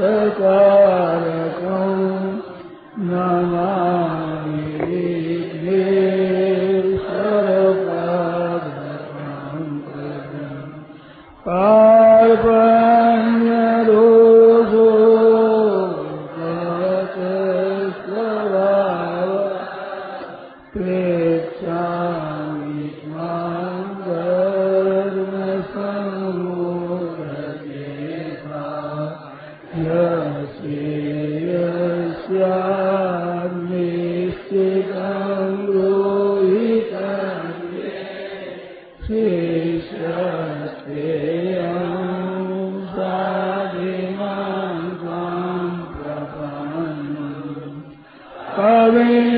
पार्वण्यरोधो away.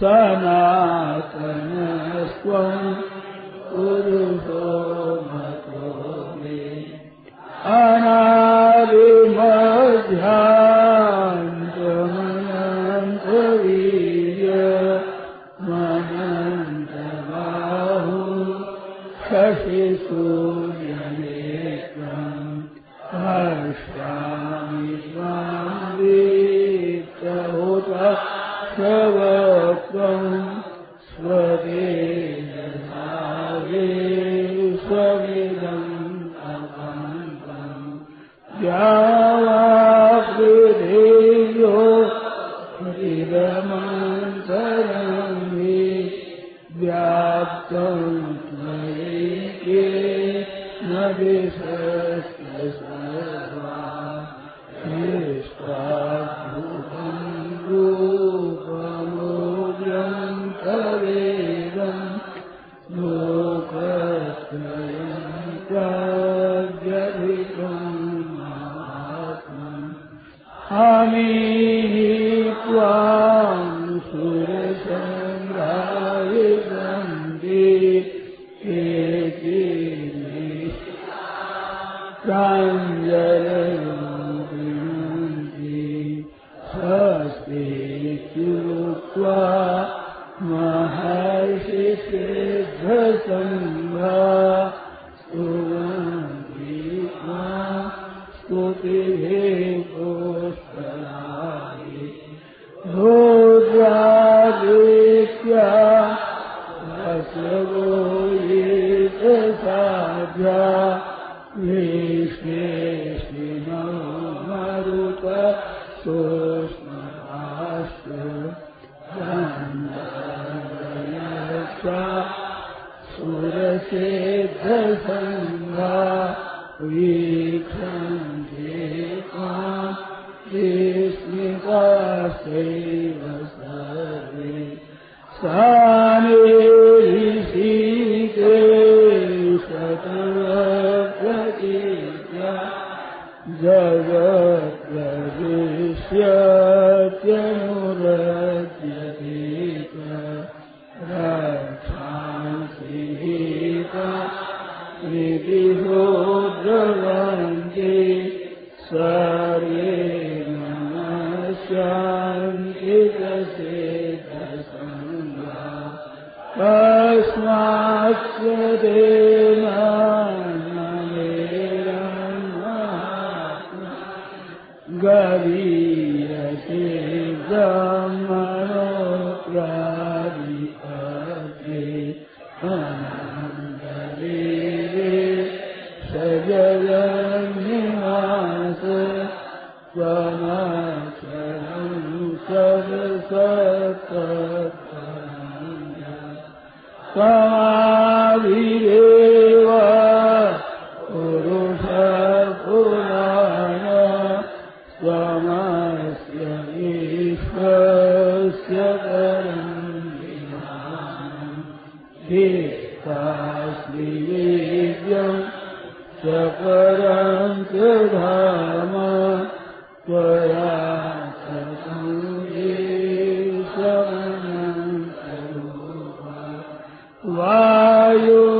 सनातनस्त्वम् उरुहो मतो मे। अनादिमध्या is Oh. يا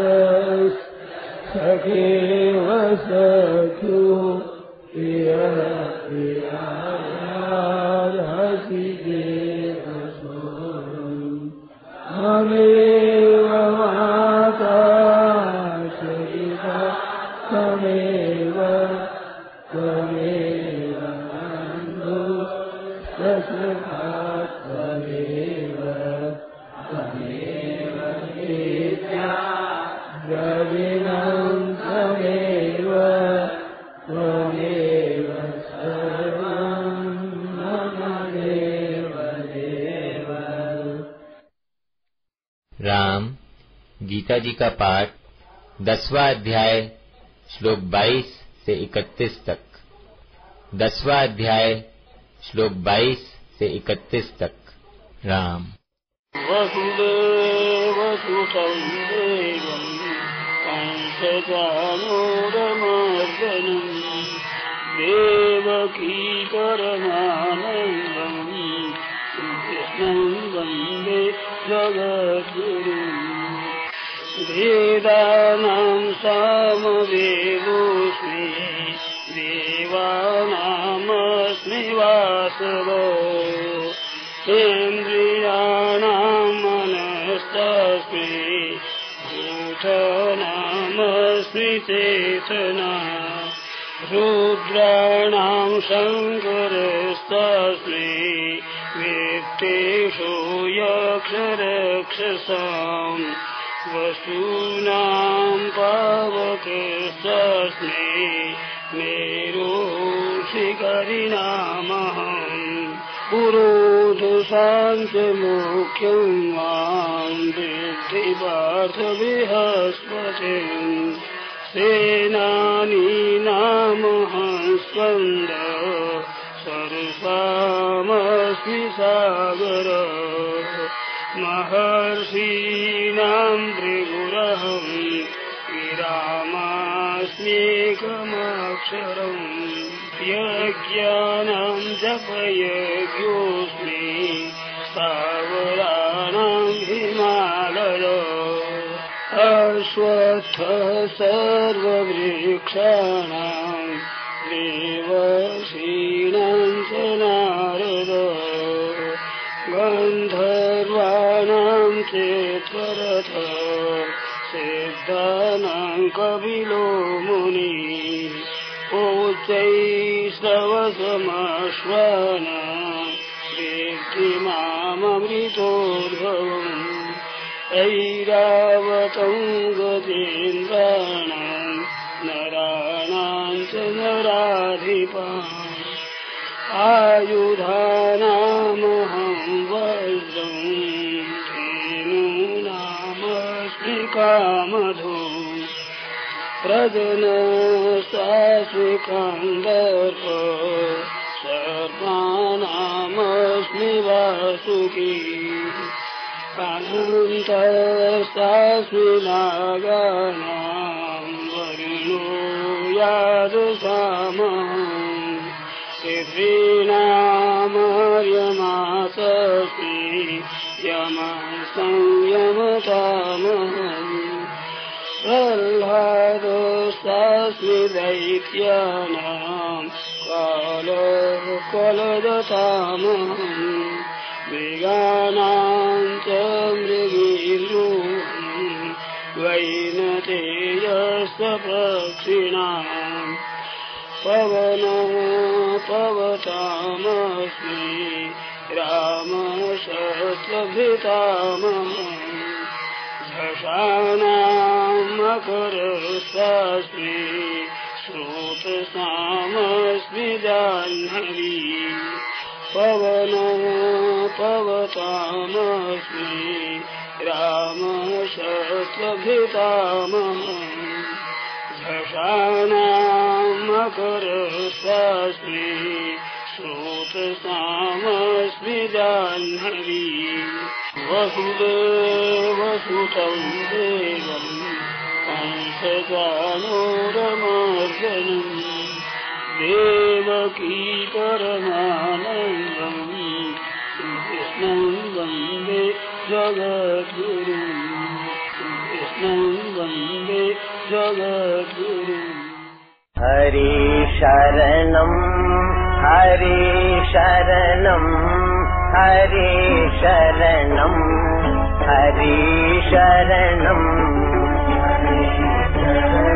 Sakhi Vasakhi Vasakhi गीता जी का पाठ, दसवां अध्याय, श्लोक 22 से 31 तक। दसवां अध्याय, श्लोक 22 से 31 तक। राम। वसुदेवसुतं देवम् कंसचानोरमर्दनम् देवकी परमानन्दम् कृष्णम् वन्दे जगद्गुरुम् वेदानां सामवेदोऽस्मि देवानामस्मि वासव। इन्द्रियाणां मनस्तस्मि भूतानामस्मि चेतना रुद्राणां शङ्करस्तस्मि तेषु यक्षरक्षसाम् वस्तूनाम् वस्तूनां पावकस्तस्मे मेरो शिखरिणामः माम् दिद्धि वास्वतिम् सेनानी नामः स्पन्द सर्वामस्मि सागर। महर्षीणां त्रिगुरहम् विरामास्मेकमक्षरम् यज्ञानां जपयज्ञोऽस्मि स्थावराणां हिमालय। अश्वत्थ सर्ववृक्षाणां देवशीनां चेत्वरथ सिद्धानां कपिलो मुनि उच्चैस्तवसमश्वान वेत्ति माममृतोद्भवम् ऐरावतं गजेन्द्राणां नराणां च नराधिपाम् आयुधानामहं कामधु वजनसास्मि कन्दर्प सर्वा नामस्मि वासुखी अन्तस्मि नागणां वरुणो यादृशाम पृथिवीणाम यमासी संयमतामम् प्रह्लादशास्मि दैत्यानां कालकलदतामम् दृजानां च मृगीरु वैनते यस्य पक्षिणा पवनोपवतामस्मि रामशस्त्रभितामहम् झषाणां मकरस्तास्मि श्रोतसामस्मि जाह्नवी। पवन पवतामस्मि रामशस्त्रभितामहम् झषाणां मकरस्तास्मि श्रोतसामस्मि जाह्नवी। वसुदेवसुतं देवम् कंसचानोरमर्दनम् देवकी परमानन्दम् कृष्णं वन्दे जगद्गुरुम्। कृष्णं वन्दे जगद्गुरुम्। हरि शरणम् ഹരി ശരണം ഹരി ശരണം ഹരി ശരണം ഹരി ശരണം